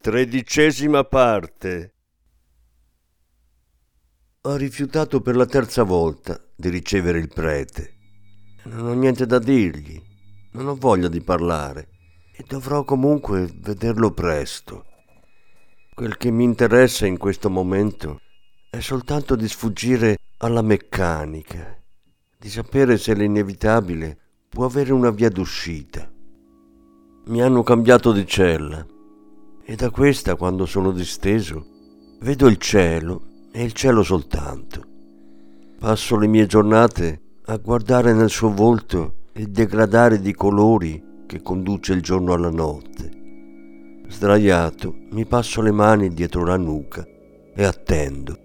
Tredicesima parte Ho rifiutato per la terza volta di ricevere il prete. Non ho niente da dirgli, non ho voglia di parlare e dovrò comunque vederlo presto. Quel che mi interessa in questo momento è soltanto di sfuggire alla meccanica, di sapere se l'inevitabile può avere una via d'uscita. Mi hanno cambiato di cella e da questa, quando sono disteso, vedo il cielo e il cielo soltanto. Passo le mie giornate a guardare nel suo volto il degradare di colori che conduce il giorno alla notte. Sdraiato, mi passo le mani dietro la nuca e attendo.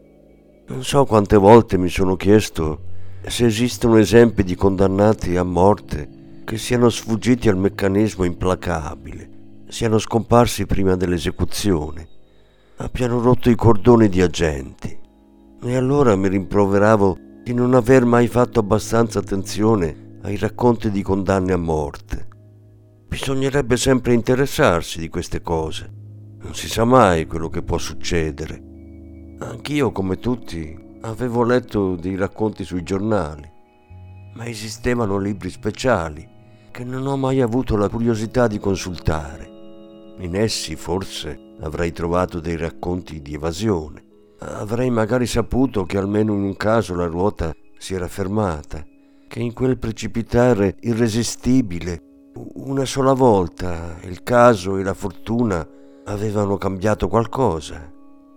Non so quante volte mi sono chiesto se esistono esempi di condannati a morte che siano sfuggiti al meccanismo implacabile siano scomparsi prima dell'esecuzione, abbiano rotto i cordoni di agenti. E allora mi rimproveravo di non aver mai fatto abbastanza attenzione ai racconti di condanne a morte. Bisognerebbe sempre interessarsi di queste cose. Non si sa mai quello che può succedere. Anch'io, come tutti, avevo letto dei racconti sui giornali, ma esistevano libri speciali che non ho mai avuto la curiosità di consultare. In essi forse avrei trovato dei racconti di evasione. Avrei magari saputo che almeno in un caso la ruota si era fermata, che in quel precipitare irresistibile una sola volta il caso e la fortuna avevano cambiato qualcosa.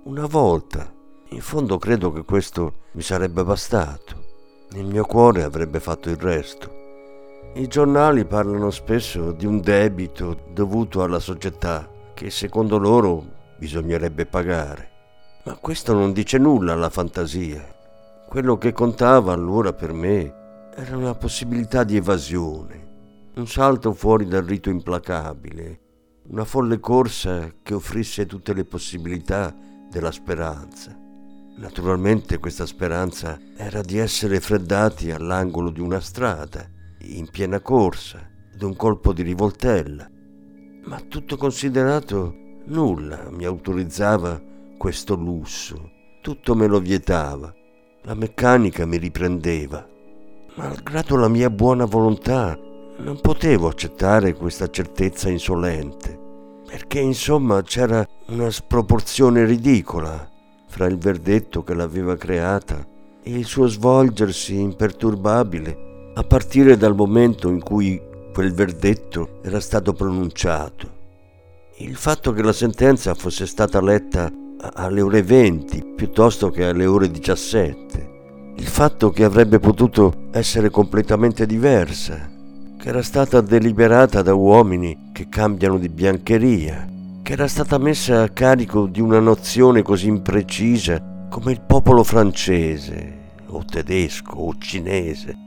Una volta. In fondo credo che questo mi sarebbe bastato. Il mio cuore avrebbe fatto il resto. I giornali parlano spesso di un debito dovuto alla società che secondo loro bisognerebbe pagare. Ma questo non dice nulla alla fantasia. Quello che contava allora per me era una possibilità di evasione, un salto fuori dal rito implacabile, una folle corsa che offrisse tutte le possibilità della speranza. Naturalmente questa speranza era di essere freddati all'angolo di una strada in piena corsa, d'un colpo di rivoltella. Ma tutto considerato, nulla mi autorizzava questo lusso, tutto me lo vietava. La meccanica mi riprendeva. Malgrado la mia buona volontà, non potevo accettare questa certezza insolente, perché insomma c'era una sproporzione ridicola fra il verdetto che l'aveva creata e il suo svolgersi imperturbabile a partire dal momento in cui quel verdetto era stato pronunciato. Il fatto che la sentenza fosse stata letta alle ore 20 piuttosto che alle ore 17, il fatto che avrebbe potuto essere completamente diversa, che era stata deliberata da uomini che cambiano di biancheria, che era stata messa a carico di una nozione così imprecisa come il popolo francese, o tedesco, o cinese,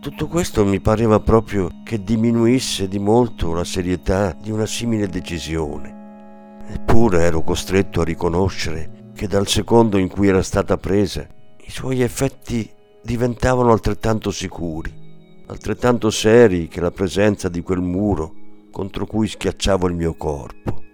tutto questo mi pareva proprio che diminuisse di molto la serietà di una simile decisione. Eppure ero costretto a riconoscere che dal secondo in cui era stata presa i suoi effetti diventavano altrettanto sicuri, altrettanto seri che la presenza di quel muro contro cui schiacciavo il mio corpo.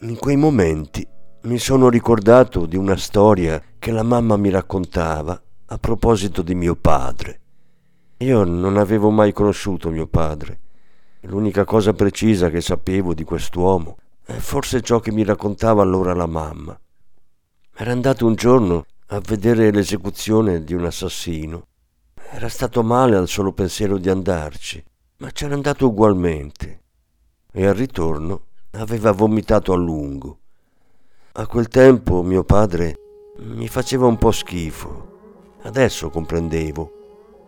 In quei momenti mi sono ricordato di una storia che la mamma mi raccontava a proposito di mio padre. Io non avevo mai conosciuto mio padre. L'unica cosa precisa che sapevo di quest'uomo è forse ciò che mi raccontava allora la mamma. Era andato un giorno a vedere l'esecuzione di un assassino. Era stato male al solo pensiero di andarci, ma c'era andato ugualmente. E al ritorno aveva vomitato a lungo. A quel tempo mio padre mi faceva un po' schifo. Adesso comprendevo.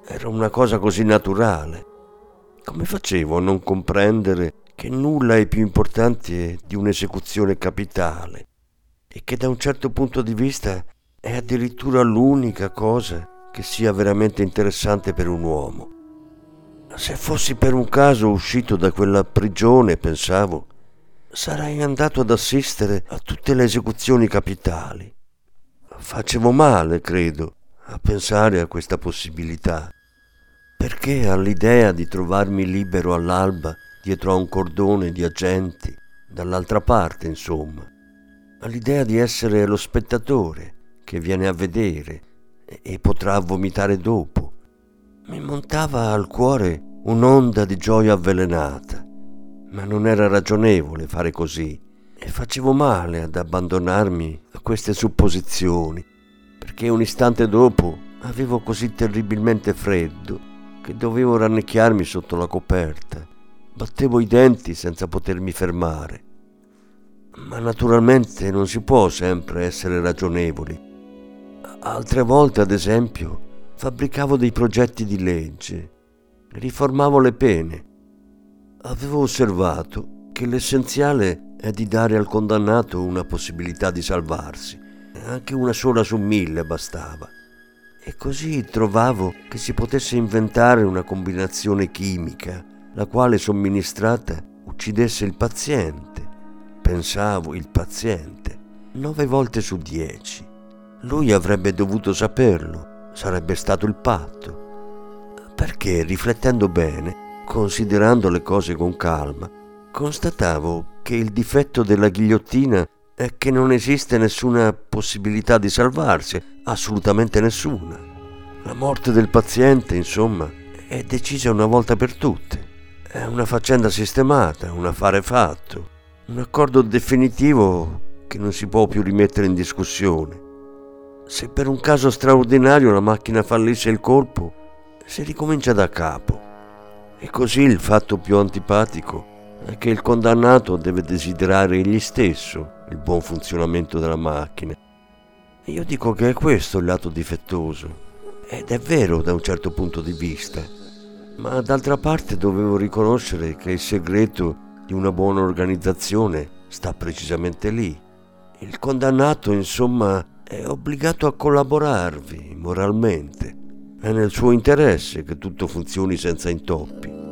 Era una cosa così naturale. Come facevo a non comprendere che nulla è più importante di un'esecuzione capitale e che da un certo punto di vista è addirittura l'unica cosa che sia veramente interessante per un uomo. Se fossi per un caso uscito da quella prigione, pensavo, sarei andato ad assistere a tutte le esecuzioni capitali. Facevo male, credo, a pensare a questa possibilità, perché all'idea di trovarmi libero all'alba dietro a un cordone di agenti, dall'altra parte, insomma, all'idea di essere lo spettatore che viene a vedere e potrà vomitare dopo, mi montava al cuore un'onda di gioia avvelenata ma non era ragionevole fare così e facevo male ad abbandonarmi a queste supposizioni, perché un istante dopo avevo così terribilmente freddo che dovevo rannicchiarmi sotto la coperta. Battevo i denti senza potermi fermare. Ma naturalmente non si può sempre essere ragionevoli. Altre volte, ad esempio, fabbricavo dei progetti di legge, riformavo le pene Avevo osservato che l'essenziale è di dare al condannato una possibilità di salvarsi. Anche una sola su mille bastava. E così trovavo che si potesse inventare una combinazione chimica, la quale somministrata uccidesse il paziente. Pensavo il paziente, nove volte su dieci. Lui avrebbe dovuto saperlo, sarebbe stato il patto. Perché, riflettendo bene, Considerando le cose con calma, constatavo che il difetto della ghigliottina è che non esiste nessuna possibilità di salvarsi, assolutamente nessuna. La morte del paziente, insomma, è decisa una volta per tutte. È una faccenda sistemata, un affare fatto, un accordo definitivo che non si può più rimettere in discussione. Se per un caso straordinario la macchina fallisse il colpo, si ricomincia da capo. E così il fatto più antipatico è che il condannato deve desiderare egli stesso il buon funzionamento della macchina. E io dico che è questo il lato difettoso. Ed è vero da un certo punto di vista. Ma d'altra parte dovevo riconoscere che il segreto di una buona organizzazione sta precisamente lì. Il condannato, insomma, è obbligato a collaborarvi moralmente. È nel suo interesse che tutto funzioni senza intoppi.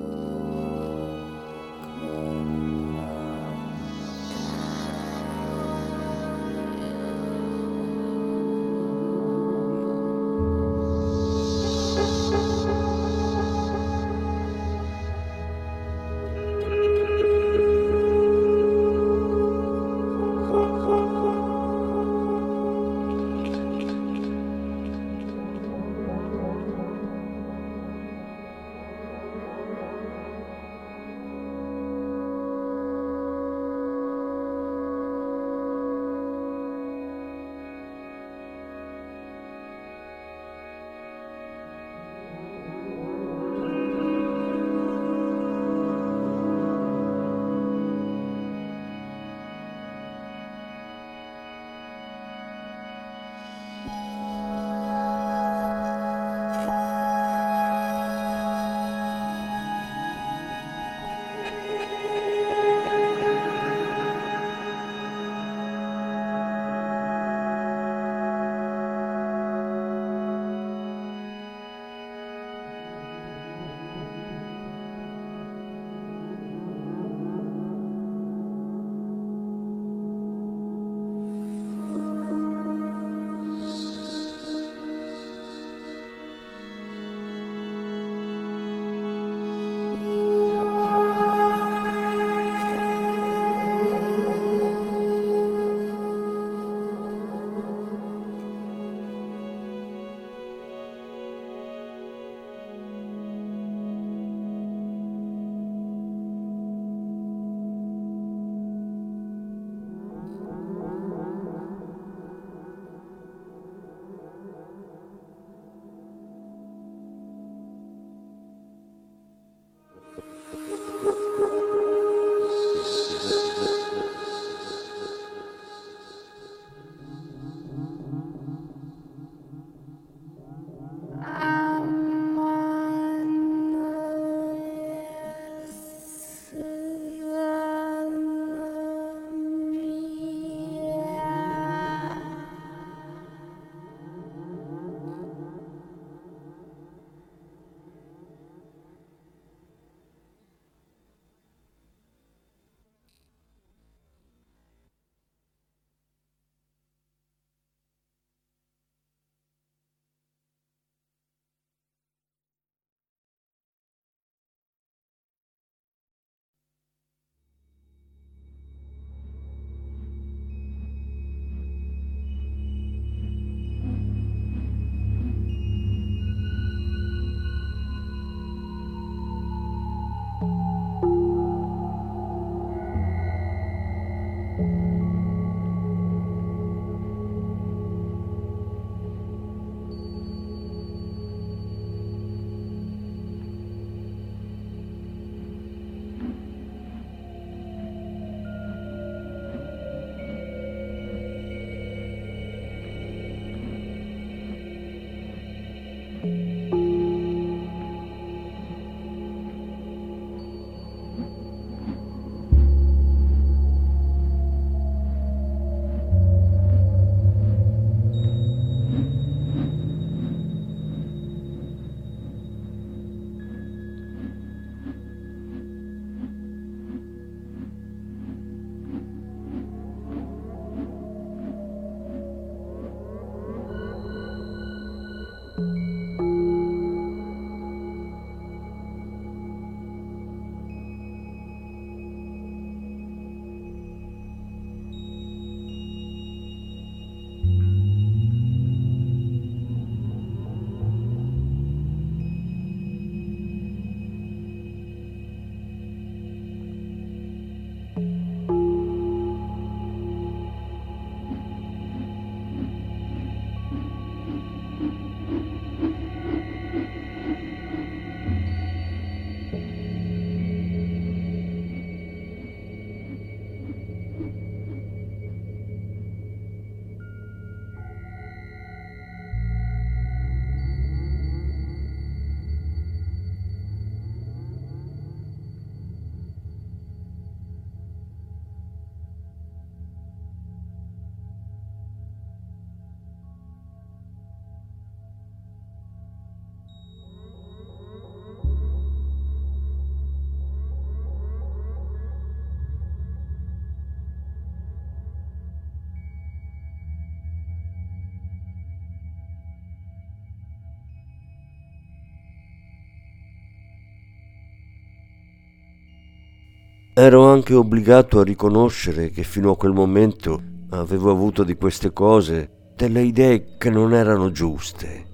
Ero anche obbligato a riconoscere che fino a quel momento avevo avuto di queste cose delle idee che non erano giuste.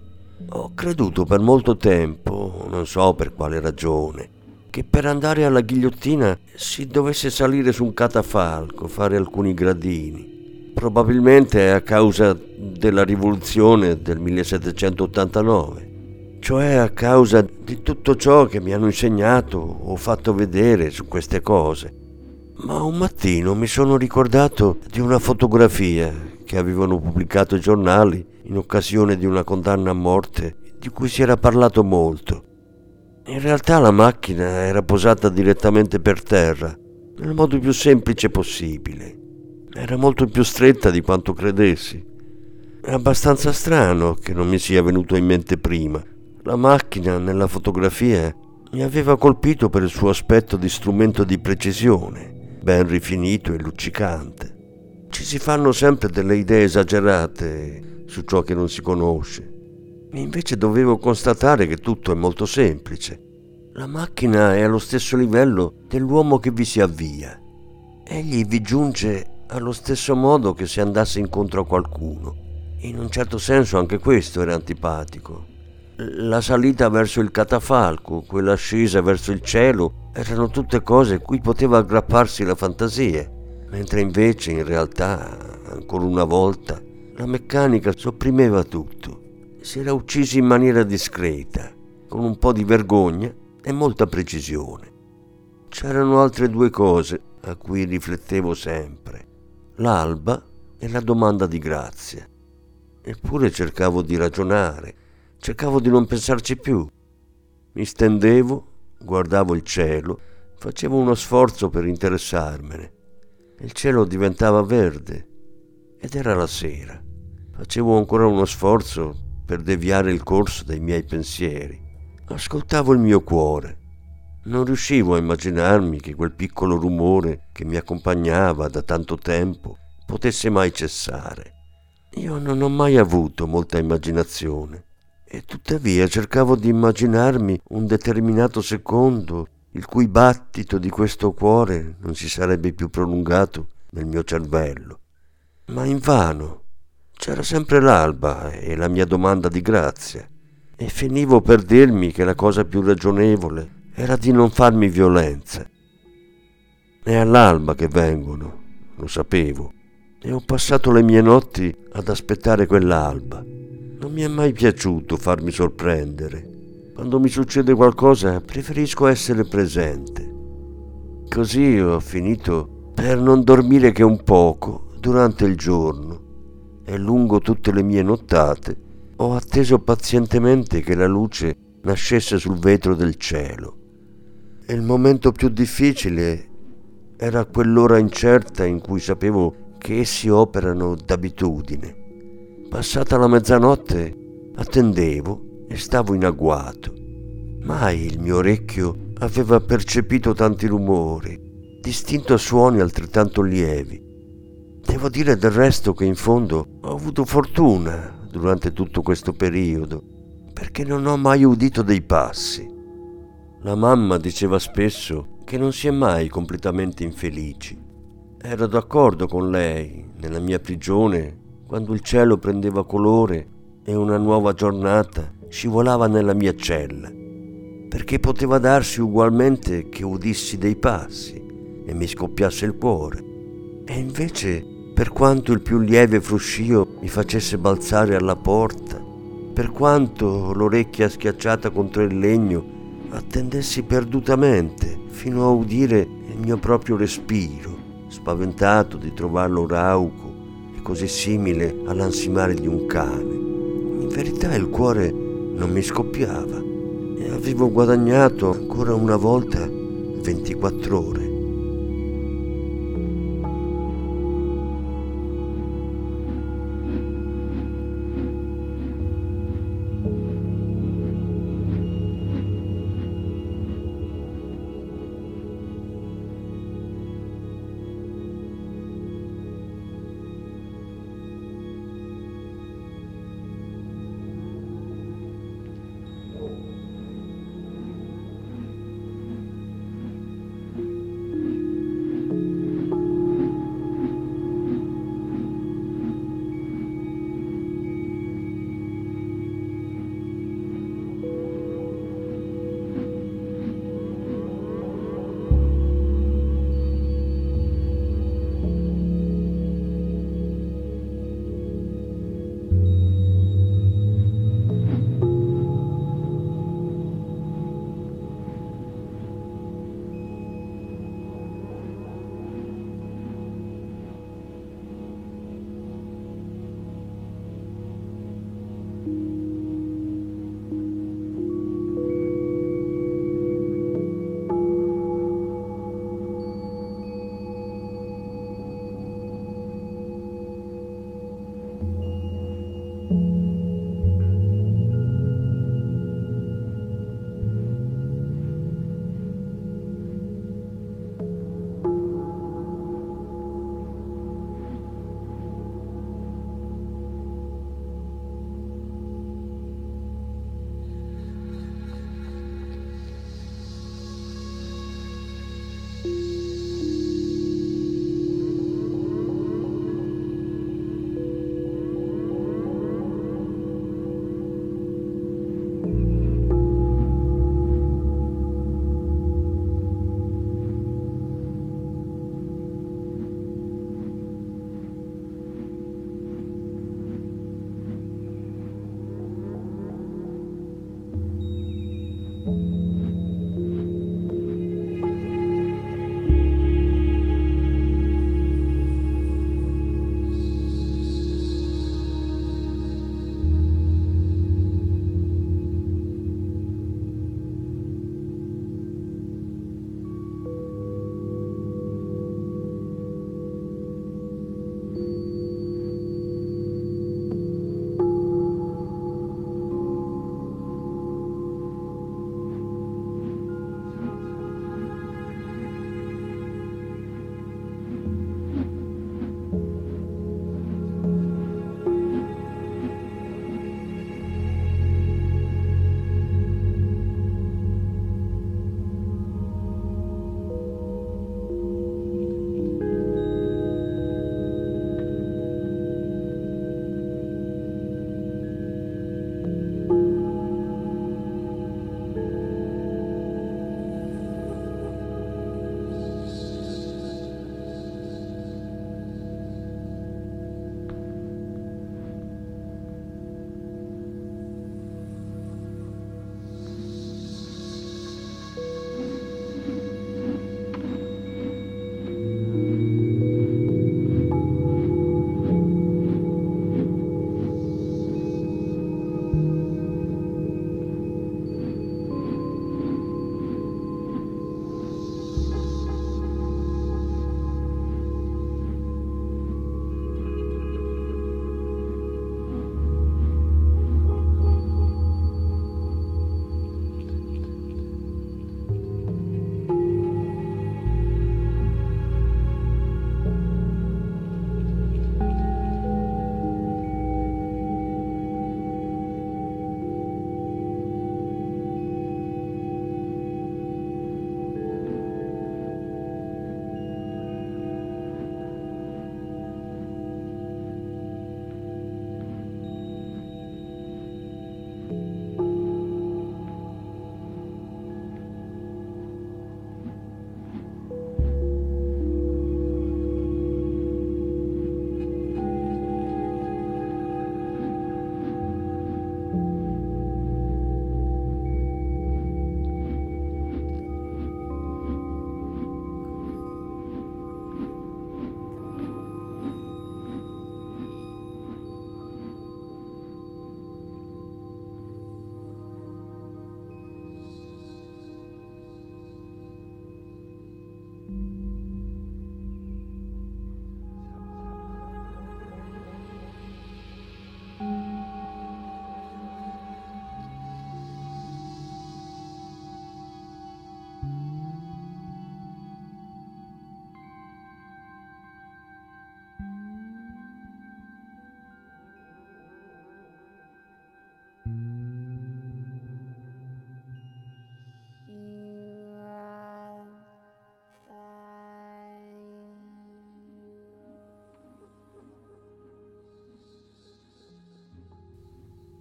Ho creduto per molto tempo, non so per quale ragione, che per andare alla ghigliottina si dovesse salire su un catafalco, fare alcuni gradini. Probabilmente a causa della rivoluzione del 1789, cioè a causa di tutto ciò che mi hanno insegnato o fatto vedere su queste cose. Ma un mattino mi sono ricordato di una fotografia che avevano pubblicato i giornali in occasione di una condanna a morte di cui si era parlato molto. In realtà la macchina era posata direttamente per terra, nel modo più semplice possibile. Era molto più stretta di quanto credessi. È abbastanza strano che non mi sia venuto in mente prima. La macchina nella fotografia mi aveva colpito per il suo aspetto di strumento di precisione ben rifinito e luccicante. Ci si fanno sempre delle idee esagerate su ciò che non si conosce. Invece dovevo constatare che tutto è molto semplice. La macchina è allo stesso livello dell'uomo che vi si avvia. Egli vi giunge allo stesso modo che se andasse incontro a qualcuno. In un certo senso anche questo era antipatico. La salita verso il catafalco, quella ascesa verso il cielo, erano tutte cose cui poteva aggrapparsi la fantasia, mentre invece in realtà, ancora una volta, la meccanica sopprimeva tutto. Si era uccisi in maniera discreta, con un po' di vergogna e molta precisione. C'erano altre due cose a cui riflettevo sempre, l'alba e la domanda di grazia. Eppure cercavo di ragionare, Cercavo di non pensarci più. Mi stendevo, guardavo il cielo, facevo uno sforzo per interessarmene. Il cielo diventava verde ed era la sera. Facevo ancora uno sforzo per deviare il corso dei miei pensieri. Ascoltavo il mio cuore. Non riuscivo a immaginarmi che quel piccolo rumore che mi accompagnava da tanto tempo potesse mai cessare. Io non ho mai avuto molta immaginazione e tuttavia cercavo di immaginarmi un determinato secondo il cui battito di questo cuore non si sarebbe più prolungato nel mio cervello. Ma invano. C'era sempre l'alba e la mia domanda di grazia. E finivo per dirmi che la cosa più ragionevole era di non farmi violenza. È all'alba che vengono, lo sapevo, e ho passato le mie notti ad aspettare quell'alba. Non mi è mai piaciuto farmi sorprendere. Quando mi succede qualcosa preferisco essere presente. Così ho finito per non dormire che un poco durante il giorno e lungo tutte le mie nottate ho atteso pazientemente che la luce nascesse sul vetro del cielo. E il momento più difficile era quell'ora incerta in cui sapevo che essi operano d'abitudine Passata la mezzanotte attendevo e stavo in agguato. Mai il mio orecchio aveva percepito tanti rumori, distinto suoni altrettanto lievi. Devo dire del resto che in fondo ho avuto fortuna durante tutto questo periodo, perché non ho mai udito dei passi. La mamma diceva spesso che non si è mai completamente infelici. Ero d'accordo con lei nella mia prigione quando il cielo prendeva colore e una nuova giornata scivolava nella mia cella, perché poteva darsi ugualmente che udissi dei passi e mi scoppiasse il cuore. E invece, per quanto il più lieve fruscio mi facesse balzare alla porta, per quanto l'orecchia schiacciata contro il legno attendessi perdutamente fino a udire il mio proprio respiro, spaventato di trovarlo rauco così simile all'ansimare di un cane. In verità il cuore non mi scoppiava e avevo guadagnato ancora una volta 24 ore.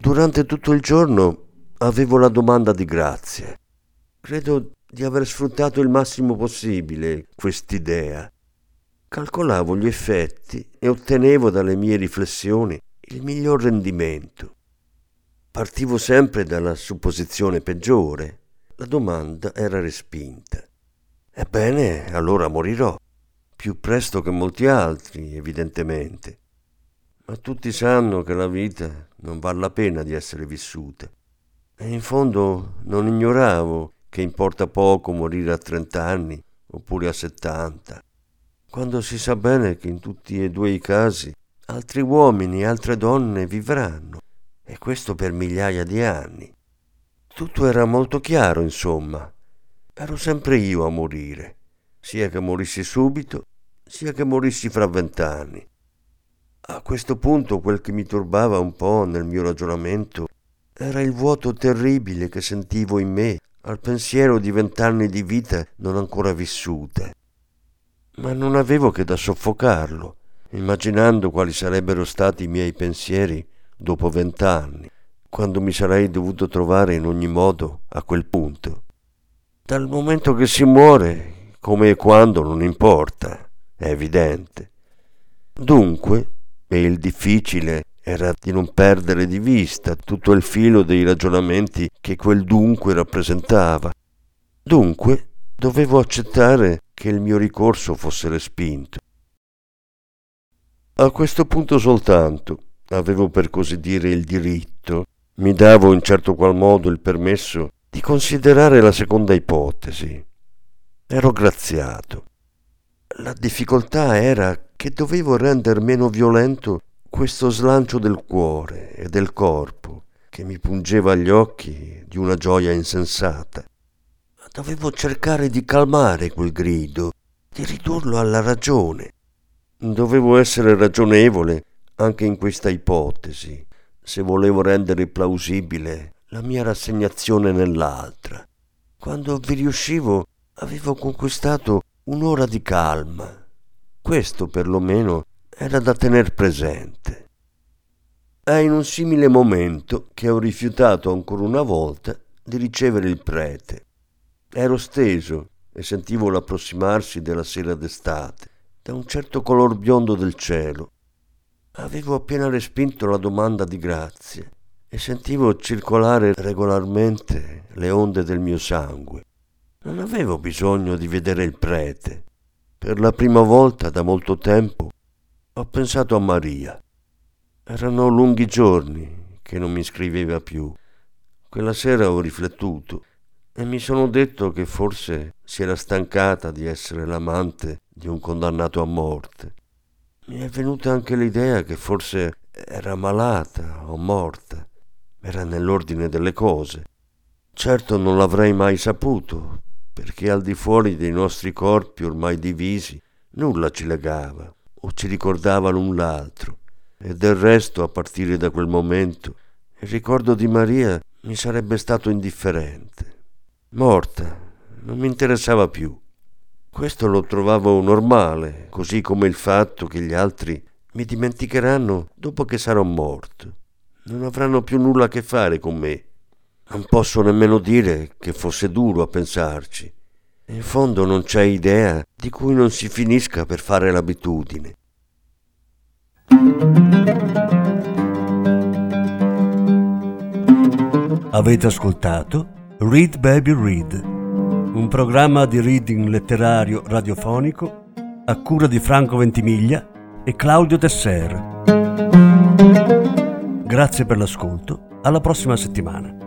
Durante tutto il giorno avevo la domanda di grazia. Credo di aver sfruttato il massimo possibile quest'idea. Calcolavo gli effetti e ottenevo dalle mie riflessioni il miglior rendimento. Partivo sempre dalla supposizione peggiore. La domanda era respinta. Ebbene, allora morirò, più presto che molti altri, evidentemente. Ma tutti sanno che la vita non vale la pena di essere vissuta. E in fondo non ignoravo che importa poco morire a 30 anni oppure a 70, quando si sa bene che in tutti e due i casi altri uomini e altre donne vivranno, e questo per migliaia di anni. Tutto era molto chiaro, insomma. Ero sempre io a morire, sia che morissi subito, sia che morissi fra vent'anni. A questo punto quel che mi turbava un po' nel mio ragionamento era il vuoto terribile che sentivo in me al pensiero di vent'anni di vita non ancora vissuta. Ma non avevo che da soffocarlo immaginando quali sarebbero stati i miei pensieri dopo vent'anni, quando mi sarei dovuto trovare in ogni modo a quel punto. Dal momento che si muore, come e quando non importa, è evidente. Dunque, e il difficile era di non perdere di vista tutto il filo dei ragionamenti che quel dunque rappresentava. Dunque, dovevo accettare che il mio ricorso fosse respinto a questo punto soltanto avevo per così dire il diritto, mi davo in certo qual modo il permesso di considerare la seconda ipotesi. Ero graziato. La difficoltà era che dovevo render meno violento questo slancio del cuore e del corpo che mi pungeva agli occhi di una gioia insensata. Dovevo cercare di calmare quel grido, di ridurlo alla ragione, Dovevo essere ragionevole anche in questa ipotesi, se volevo rendere plausibile la mia rassegnazione nell'altra. Quando vi riuscivo avevo conquistato un'ora di calma. Questo perlomeno era da tener presente. È in un simile momento che ho rifiutato ancora una volta di ricevere il prete. Ero steso e sentivo l'approssimarsi della sera d'estate da un certo color biondo del cielo. Avevo appena respinto la domanda di grazie e sentivo circolare regolarmente le onde del mio sangue. Non avevo bisogno di vedere il prete. Per la prima volta da molto tempo ho pensato a Maria. Erano lunghi giorni che non mi scriveva più. Quella sera ho riflettuto e mi sono detto che forse si era stancata di essere l'amante di un condannato a morte. Mi è venuta anche l'idea che forse era malata o morta, era nell'ordine delle cose. Certo non l'avrei mai saputo, perché al di fuori dei nostri corpi ormai divisi nulla ci legava o ci ricordava l'un l'altro, e del resto a partire da quel momento il ricordo di Maria mi sarebbe stato indifferente. Morta, non mi interessava più. Questo lo trovavo normale, così come il fatto che gli altri mi dimenticheranno dopo che sarò morto. Non avranno più nulla a che fare con me. Non posso nemmeno dire che fosse duro a pensarci. In fondo non c'è idea di cui non si finisca per fare l'abitudine. Avete ascoltato Read Baby Read un programma di reading letterario radiofonico a cura di Franco Ventimiglia e Claudio Tesser. Grazie per l'ascolto, alla prossima settimana.